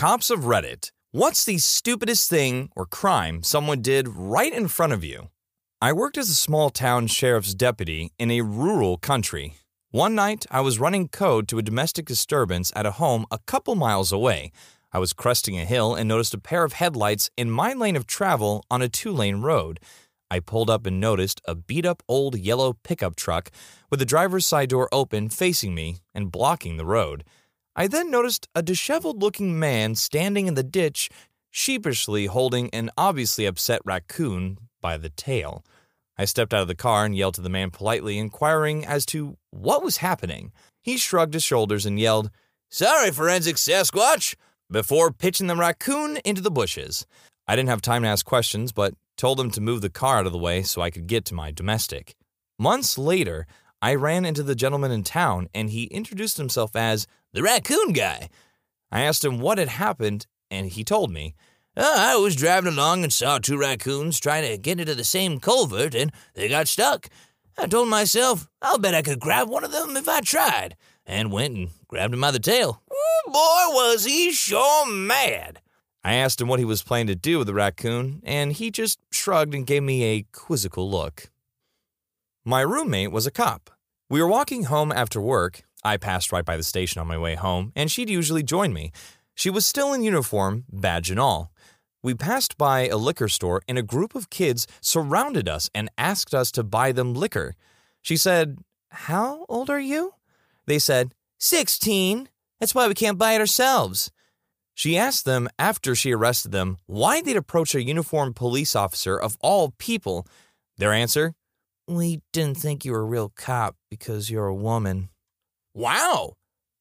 Cops of Reddit. What's the stupidest thing or crime someone did right in front of you? I worked as a small town sheriff's deputy in a rural country. One night, I was running code to a domestic disturbance at a home a couple miles away. I was cresting a hill and noticed a pair of headlights in my lane of travel on a two lane road. I pulled up and noticed a beat up old yellow pickup truck with the driver's side door open facing me and blocking the road. I then noticed a disheveled looking man standing in the ditch, sheepishly holding an obviously upset raccoon by the tail. I stepped out of the car and yelled to the man politely, inquiring as to what was happening. He shrugged his shoulders and yelled, Sorry, forensic Sasquatch, before pitching the raccoon into the bushes. I didn't have time to ask questions, but told him to move the car out of the way so I could get to my domestic. Months later, I ran into the gentleman in town and he introduced himself as the raccoon guy. I asked him what had happened, and he told me. "Oh, I was driving along and saw two raccoons trying to get into the same culvert and they got stuck. I told myself, I'll bet I could grab one of them if I tried, and went and grabbed him by the tail. Ooh, boy, was he sure mad. I asked him what he was planning to do with the raccoon, and he just shrugged and gave me a quizzical look. My roommate was a cop. We were walking home after work. I passed right by the station on my way home, and she'd usually join me. She was still in uniform, badge and all. We passed by a liquor store, and a group of kids surrounded us and asked us to buy them liquor. She said, How old are you? They said, 16. That's why we can't buy it ourselves. She asked them after she arrested them why they'd approach a uniformed police officer of all people. Their answer, We didn't think you were a real cop because you're a woman. Wow!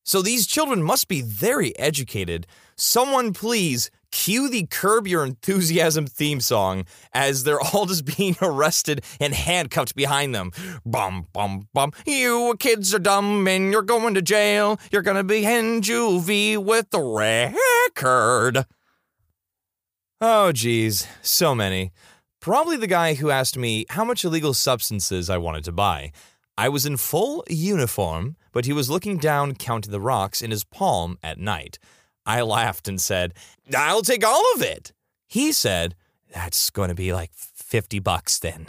So these children must be very educated. Someone please cue the Curb Your Enthusiasm theme song as they're all just being arrested and handcuffed behind them. Bum, bum, bum. You kids are dumb and you're going to jail. You're going to be in juvie with the record. Oh, geez, so many. Probably the guy who asked me how much illegal substances I wanted to buy. I was in full uniform, but he was looking down, counting the rocks in his palm at night. I laughed and said, I'll take all of it. He said, That's going to be like 50 bucks then.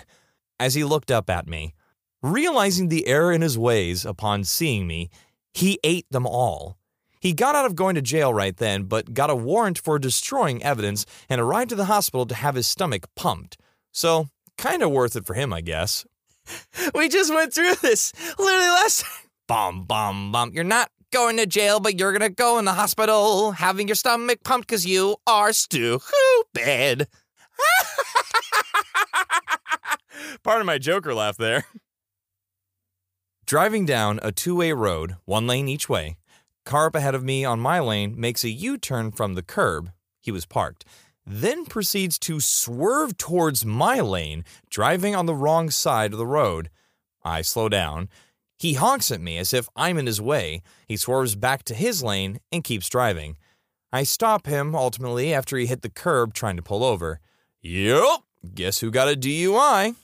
As he looked up at me, realizing the error in his ways upon seeing me, he ate them all. He got out of going to jail right then, but got a warrant for destroying evidence and arrived at the hospital to have his stomach pumped. So, kind of worth it for him, I guess. we just went through this literally last time. Bum, bum, bum. You're not going to jail, but you're going to go in the hospital having your stomach pumped because you are stupid. Part of my Joker laugh there. Driving down a two way road, one lane each way, car up ahead of me on my lane makes a U turn from the curb. He was parked then proceeds to swerve towards my lane, driving on the wrong side of the road. I slow down. He honks at me as if I'm in his way. He swerves back to his lane and keeps driving. I stop him ultimately after he hit the curb trying to pull over. Yup, guess who got a DUI?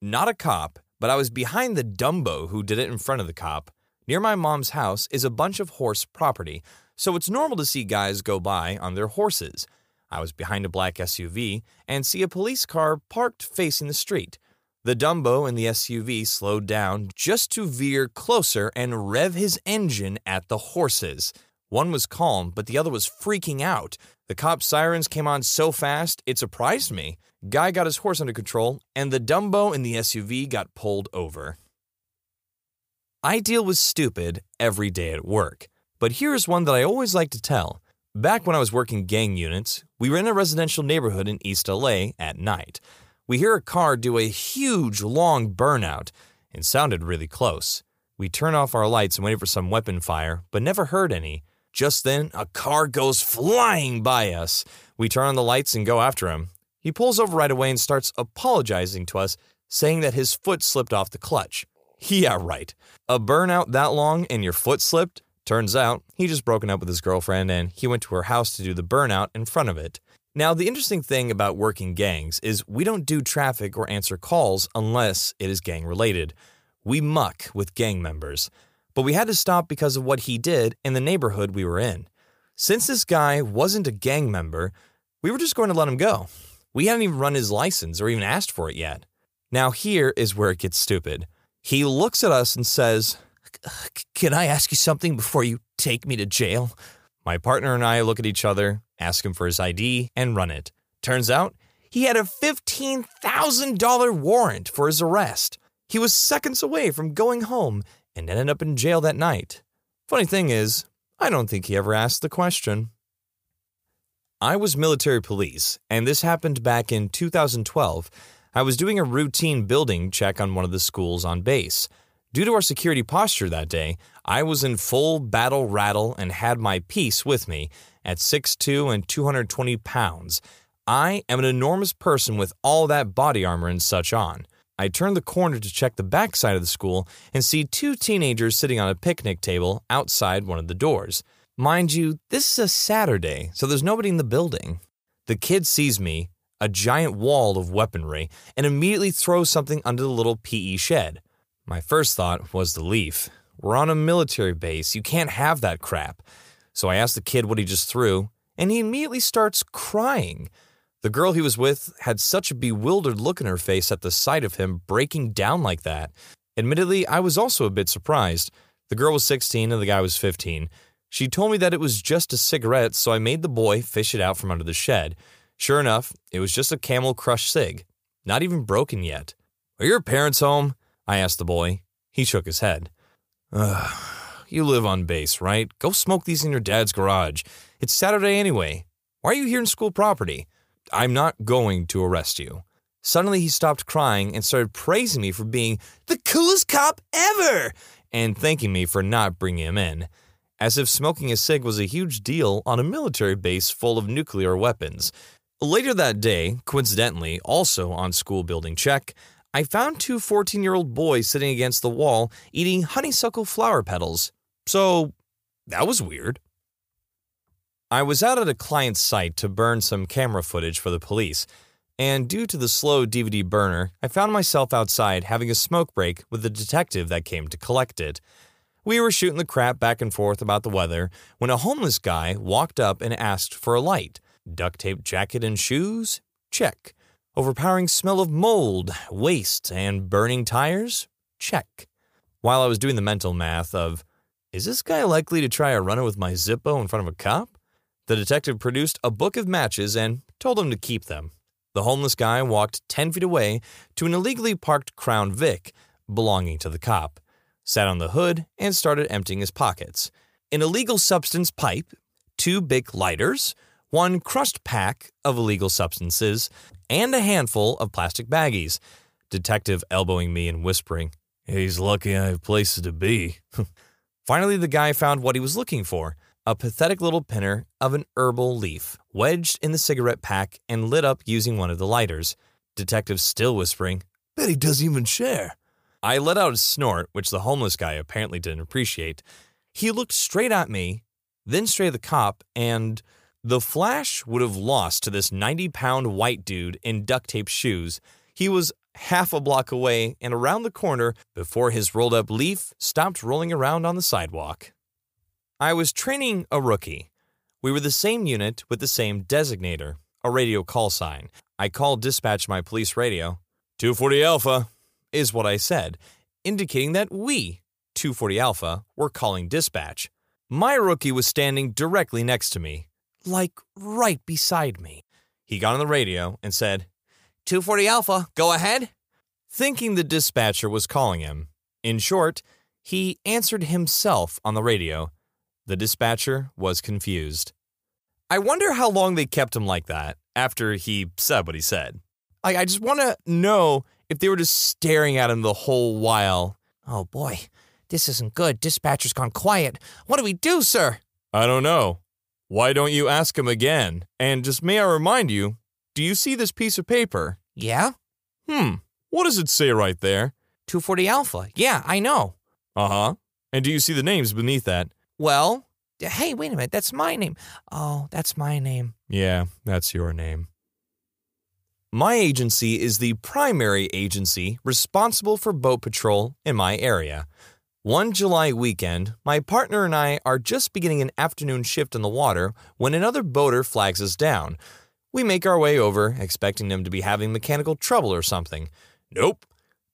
Not a cop, but I was behind the Dumbo who did it in front of the cop. Near my mom's house is a bunch of horse property, so it's normal to see guys go by on their horses. I was behind a black SUV and see a police car parked facing the street. The Dumbo in the SUV slowed down just to veer closer and rev his engine at the horses. One was calm, but the other was freaking out. The cop sirens came on so fast, it surprised me. Guy got his horse under control, and the Dumbo in the SUV got pulled over. I deal with stupid every day at work. But here's one that I always like to tell. Back when I was working gang units, we were in a residential neighborhood in East LA at night. We hear a car do a huge, long burnout. and sounded really close. We turn off our lights and wait for some weapon fire, but never heard any. Just then, a car goes flying by us. We turn on the lights and go after him. He pulls over right away and starts apologizing to us, saying that his foot slipped off the clutch. Yeah, right. A burnout that long and your foot slipped? Turns out, he just broken up with his girlfriend and he went to her house to do the burnout in front of it. Now, the interesting thing about working gangs is we don't do traffic or answer calls unless it is gang related. We muck with gang members. But we had to stop because of what he did in the neighborhood we were in. Since this guy wasn't a gang member, we were just going to let him go. We hadn't even run his license or even asked for it yet. Now, here is where it gets stupid. He looks at us and says, Can I ask you something before you take me to jail? My partner and I look at each other, ask him for his ID, and run it. Turns out he had a $15,000 warrant for his arrest. He was seconds away from going home and ended up in jail that night. Funny thing is, I don't think he ever asked the question. I was military police, and this happened back in 2012. I was doing a routine building check on one of the schools on base. Due to our security posture that day, I was in full battle rattle and had my piece with me at 6'2 and 220 pounds. I am an enormous person with all that body armor and such on. I turn the corner to check the back side of the school and see two teenagers sitting on a picnic table outside one of the doors. Mind you, this is a Saturday, so there's nobody in the building. The kid sees me, a giant wall of weaponry, and immediately throws something under the little PE shed. My first thought was the leaf. We're on a military base, you can't have that crap. So I asked the kid what he just threw, and he immediately starts crying. The girl he was with had such a bewildered look in her face at the sight of him breaking down like that. Admittedly, I was also a bit surprised. The girl was 16 and the guy was 15. She told me that it was just a cigarette, so I made the boy fish it out from under the shed. Sure enough, it was just a camel crush cig, not even broken yet. Are your parents home? I asked the boy. He shook his head. Ugh, you live on base, right? Go smoke these in your dad's garage. It's Saturday anyway. Why are you here in school property? I'm not going to arrest you. Suddenly, he stopped crying and started praising me for being the coolest cop ever and thanking me for not bringing him in, as if smoking a cig was a huge deal on a military base full of nuclear weapons. Later that day, coincidentally, also on school building check, I found two 14 year old boys sitting against the wall eating honeysuckle flower petals. So, that was weird. I was out at a client's site to burn some camera footage for the police, and due to the slow DVD burner, I found myself outside having a smoke break with the detective that came to collect it. We were shooting the crap back and forth about the weather when a homeless guy walked up and asked for a light. Duct tape jacket and shoes? Check. Overpowering smell of mold, waste, and burning tires? Check. While I was doing the mental math of, is this guy likely to try a runner with my Zippo in front of a cop? The detective produced a book of matches and told him to keep them. The homeless guy walked 10 feet away to an illegally parked Crown Vic belonging to the cop, sat on the hood, and started emptying his pockets. An illegal substance pipe, two big lighters, one crushed pack of illegal substances, and a handful of plastic baggies. Detective elbowing me and whispering, He's lucky I have places to be. Finally, the guy found what he was looking for a pathetic little pinner of an herbal leaf wedged in the cigarette pack and lit up using one of the lighters. Detective still whispering, Bet he doesn't even share. I let out a snort, which the homeless guy apparently didn't appreciate. He looked straight at me, then straight at the cop, and the flash would have lost to this 90 pound white dude in duct tape shoes. He was half a block away and around the corner before his rolled up leaf stopped rolling around on the sidewalk. I was training a rookie. We were the same unit with the same designator, a radio call sign. I called dispatch my police radio. 240 Alpha is what I said, indicating that we, 240 Alpha, were calling dispatch. My rookie was standing directly next to me, like right beside me. He got on the radio and said, 240 Alpha, go ahead. Thinking the dispatcher was calling him. In short, he answered himself on the radio the dispatcher was confused. I wonder how long they kept him like that after he said what he said. Like, I just want to know if they were just staring at him the whole while. Oh boy, this isn't good. Dispatcher's gone quiet. What do we do, sir? I don't know. Why don't you ask him again? And just may I remind you, do you see this piece of paper? Yeah? Hmm. What does it say right there? 240 Alpha. Yeah, I know. Uh huh. And do you see the names beneath that? Well, hey, wait a minute. That's my name. Oh, that's my name. Yeah, that's your name. My agency is the primary agency responsible for boat patrol in my area. One July weekend, my partner and I are just beginning an afternoon shift on the water when another boater flags us down. We make our way over, expecting them to be having mechanical trouble or something. Nope.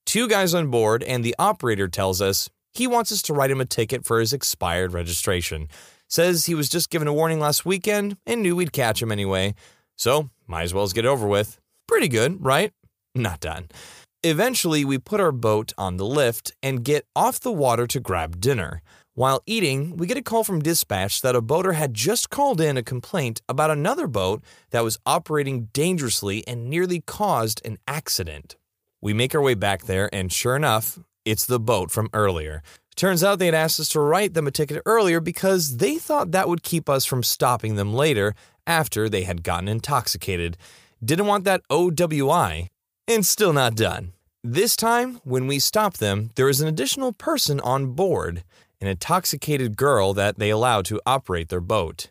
Two guys on board, and the operator tells us he wants us to write him a ticket for his expired registration. Says he was just given a warning last weekend and knew we'd catch him anyway. So, might as well get over with. Pretty good, right? Not done. Eventually, we put our boat on the lift and get off the water to grab dinner. While eating, we get a call from dispatch that a boater had just called in a complaint about another boat that was operating dangerously and nearly caused an accident. We make our way back there, and sure enough, it's the boat from earlier. Turns out they had asked us to write them a ticket earlier because they thought that would keep us from stopping them later after they had gotten intoxicated. Didn't want that OWI, and still not done. This time, when we stop them, there is an additional person on board, an intoxicated girl that they allow to operate their boat.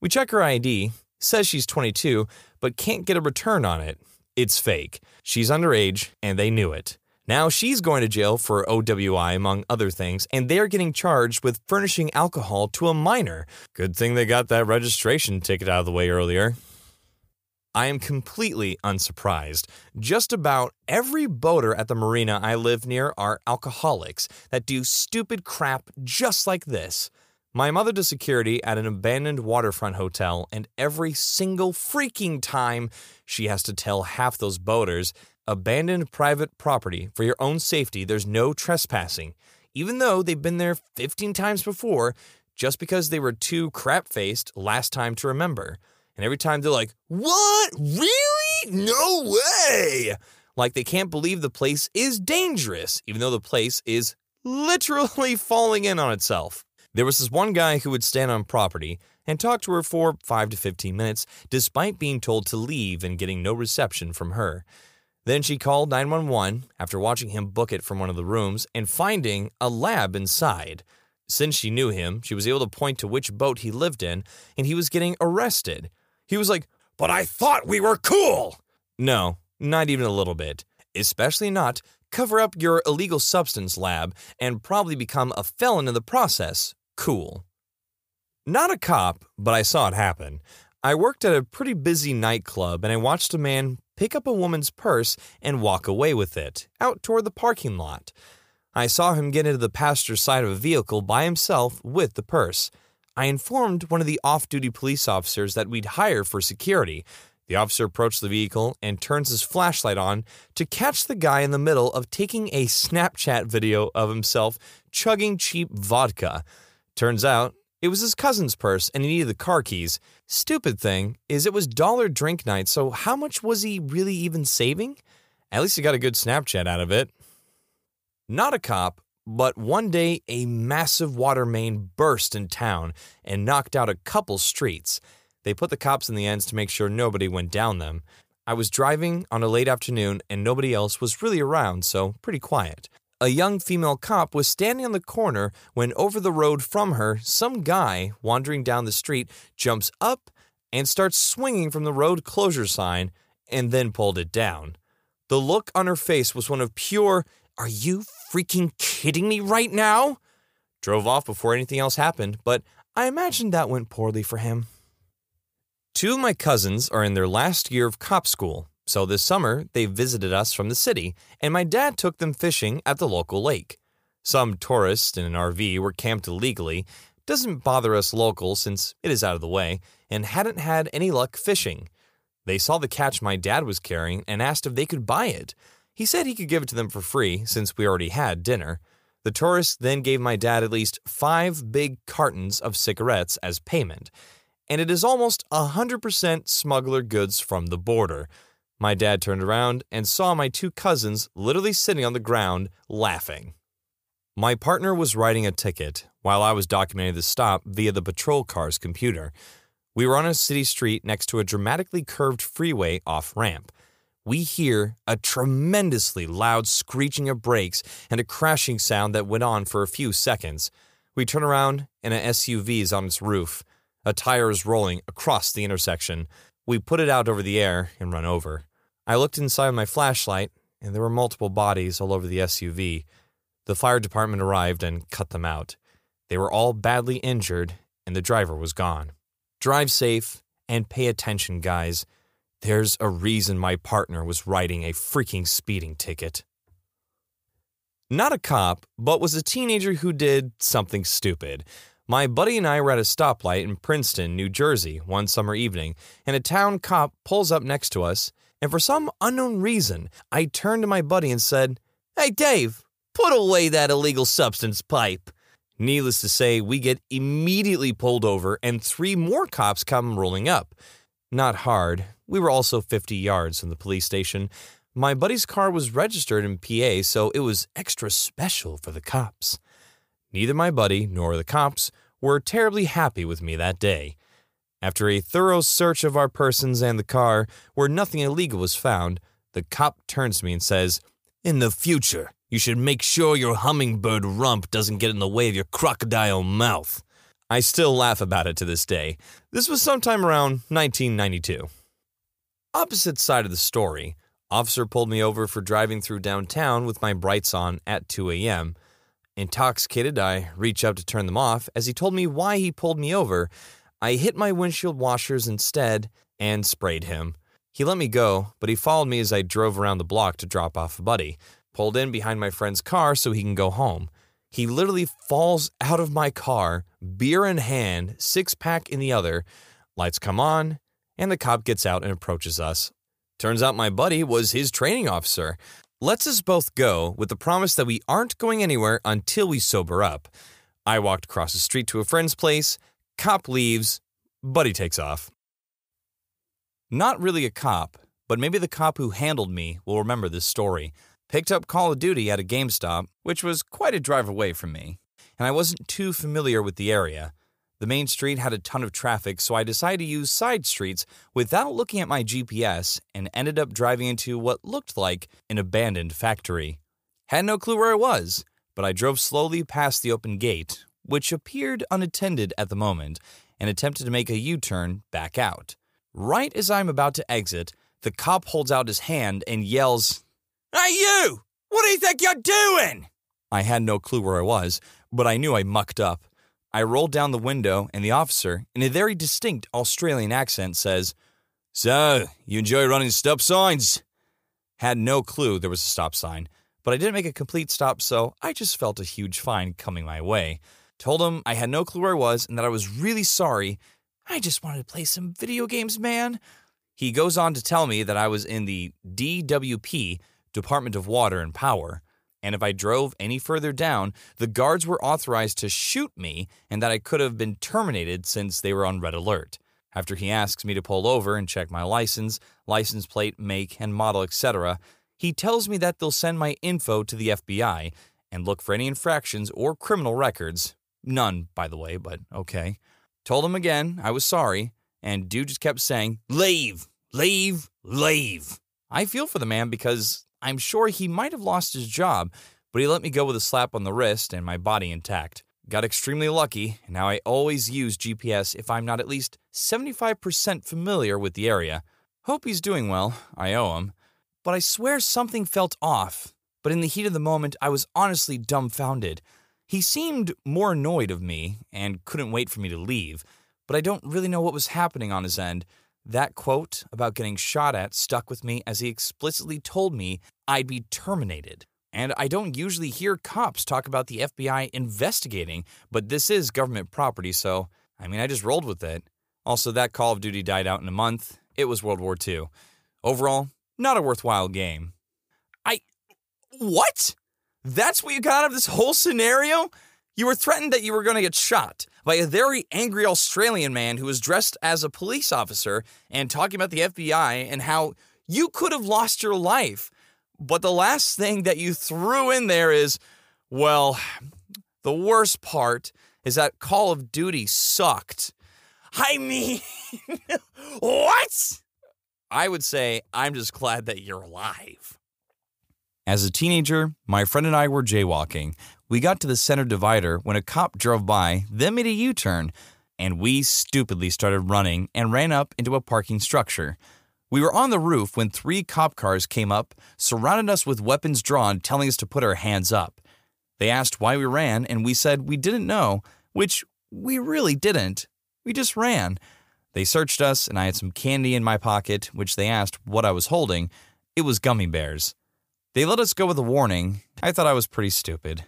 We check her ID, says she's 22, but can't get a return on it. It's fake. She's underage, and they knew it. Now she's going to jail for OWI, among other things, and they're getting charged with furnishing alcohol to a minor. Good thing they got that registration ticket out of the way earlier. I am completely unsurprised. Just about every boater at the marina I live near are alcoholics that do stupid crap just like this. My mother does security at an abandoned waterfront hotel, and every single freaking time she has to tell half those boaters abandoned private property for your own safety, there's no trespassing, even though they've been there 15 times before just because they were too crap faced last time to remember. And every time they're like, What? Really? No way! Like they can't believe the place is dangerous, even though the place is literally falling in on itself. There was this one guy who would stand on property and talk to her for 5 to 15 minutes, despite being told to leave and getting no reception from her. Then she called 911 after watching him book it from one of the rooms and finding a lab inside. Since she knew him, she was able to point to which boat he lived in, and he was getting arrested. He was like, But I thought we were cool! No, not even a little bit. Especially not cover up your illegal substance lab and probably become a felon in the process. Cool. Not a cop, but I saw it happen. I worked at a pretty busy nightclub and I watched a man pick up a woman's purse and walk away with it, out toward the parking lot. I saw him get into the passenger side of a vehicle by himself with the purse. I informed one of the off duty police officers that we'd hire for security. The officer approached the vehicle and turns his flashlight on to catch the guy in the middle of taking a Snapchat video of himself chugging cheap vodka. Turns out it was his cousin's purse and he needed the car keys. Stupid thing is, it was dollar drink night, so how much was he really even saving? At least he got a good Snapchat out of it. Not a cop, but one day, a massive water main burst in town and knocked out a couple streets. They put the cops in the ends to make sure nobody went down them. I was driving on a late afternoon and nobody else was really around, so pretty quiet. A young female cop was standing on the corner when over the road from her, some guy wandering down the street jumps up and starts swinging from the road closure sign and then pulled it down. The look on her face was one of pure are you freaking kidding me right now? Drove off before anything else happened, but I imagine that went poorly for him. Two of my cousins are in their last year of cop school, so this summer they visited us from the city, and my dad took them fishing at the local lake. Some tourists in an RV were camped illegally, doesn't bother us locals since it is out of the way, and hadn't had any luck fishing. They saw the catch my dad was carrying and asked if they could buy it. He said he could give it to them for free since we already had dinner. The tourist then gave my dad at least five big cartons of cigarettes as payment, and it is almost 100% smuggler goods from the border. My dad turned around and saw my two cousins literally sitting on the ground laughing. My partner was writing a ticket while I was documenting the stop via the patrol car's computer. We were on a city street next to a dramatically curved freeway off ramp we hear a tremendously loud screeching of brakes and a crashing sound that went on for a few seconds. We turn around and an SUV is on its roof. A tire is rolling across the intersection. We put it out over the air and run over. I looked inside my flashlight, and there were multiple bodies all over the SUV. The fire department arrived and cut them out. They were all badly injured, and the driver was gone. Drive safe and pay attention, guys. There's a reason my partner was writing a freaking speeding ticket. Not a cop, but was a teenager who did something stupid. My buddy and I were at a stoplight in Princeton, New Jersey, one summer evening, and a town cop pulls up next to us, and for some unknown reason, I turned to my buddy and said, Hey, Dave, put away that illegal substance pipe. Needless to say, we get immediately pulled over, and three more cops come rolling up. Not hard. We were also 50 yards from the police station. My buddy's car was registered in PA, so it was extra special for the cops. Neither my buddy nor the cops were terribly happy with me that day. After a thorough search of our persons and the car, where nothing illegal was found, the cop turns to me and says, In the future, you should make sure your hummingbird rump doesn't get in the way of your crocodile mouth. I still laugh about it to this day. This was sometime around 1992. Opposite side of the story, officer pulled me over for driving through downtown with my brights on at 2 a.m. Intoxicated, I reach up to turn them off. As he told me why he pulled me over, I hit my windshield washers instead and sprayed him. He let me go, but he followed me as I drove around the block to drop off a buddy, pulled in behind my friend's car so he can go home. He literally falls out of my car, beer in hand, six pack in the other. Lights come on, and the cop gets out and approaches us. Turns out my buddy was his training officer lets us both go with the promise that we aren't going anywhere until we sober up. I walked across the street to a friend's place, cop leaves, buddy takes off. Not really a cop, but maybe the cop who handled me will remember this story. Picked up Call of Duty at a GameStop, which was quite a drive away from me, and I wasn't too familiar with the area. The main street had a ton of traffic, so I decided to use side streets without looking at my GPS and ended up driving into what looked like an abandoned factory. Had no clue where I was, but I drove slowly past the open gate, which appeared unattended at the moment, and attempted to make a U turn back out. Right as I'm about to exit, the cop holds out his hand and yells, Hey, you! What do you think you're doing? I had no clue where I was, but I knew I mucked up. I rolled down the window, and the officer, in a very distinct Australian accent, says, So, you enjoy running stop signs? Had no clue there was a stop sign, but I didn't make a complete stop, so I just felt a huge fine coming my way. Told him I had no clue where I was and that I was really sorry. I just wanted to play some video games, man. He goes on to tell me that I was in the DWP, Department of Water and Power, and if I drove any further down, the guards were authorized to shoot me and that I could have been terminated since they were on red alert. After he asks me to pull over and check my license, license plate, make, and model, etc., he tells me that they'll send my info to the FBI and look for any infractions or criminal records. None, by the way, but okay. Told him again I was sorry, and dude just kept saying, Leave, leave, leave. I feel for the man because I'm sure he might have lost his job, but he let me go with a slap on the wrist and my body intact. Got extremely lucky, and now I always use GPS if I'm not at least 75% familiar with the area. Hope he's doing well, I owe him. But I swear something felt off. But in the heat of the moment, I was honestly dumbfounded. He seemed more annoyed of me and couldn't wait for me to leave, but I don't really know what was happening on his end. That quote about getting shot at stuck with me as he explicitly told me I'd be terminated. And I don't usually hear cops talk about the FBI investigating, but this is government property, so I mean, I just rolled with it. Also, that Call of Duty died out in a month. It was World War II. Overall, not a worthwhile game. I. What? That's what you got out of this whole scenario? You were threatened that you were going to get shot by a very angry Australian man who was dressed as a police officer and talking about the FBI and how you could have lost your life. But the last thing that you threw in there is, well, the worst part is that Call of Duty sucked. I mean, what? I would say I'm just glad that you're alive. As a teenager, my friend and I were jaywalking. We got to the center divider when a cop drove by, then made a U turn, and we stupidly started running and ran up into a parking structure. We were on the roof when three cop cars came up, surrounded us with weapons drawn, telling us to put our hands up. They asked why we ran, and we said we didn't know, which we really didn't. We just ran. They searched us, and I had some candy in my pocket, which they asked what I was holding. It was gummy bears. They let us go with a warning. I thought I was pretty stupid.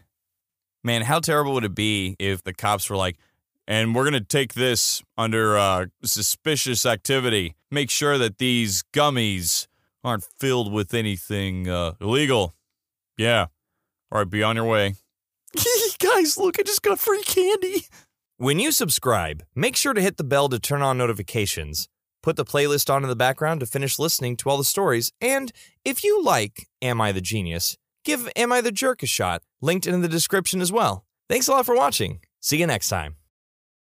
Man, how terrible would it be if the cops were like, and we're going to take this under uh, suspicious activity. Make sure that these gummies aren't filled with anything uh, illegal. Yeah. All right, be on your way. Guys, look, I just got free candy. When you subscribe, make sure to hit the bell to turn on notifications. Put the playlist on in the background to finish listening to all the stories. And if you like Am I the Genius, give Am I the Jerk a shot, linked in the description as well. Thanks a lot for watching. See you next time.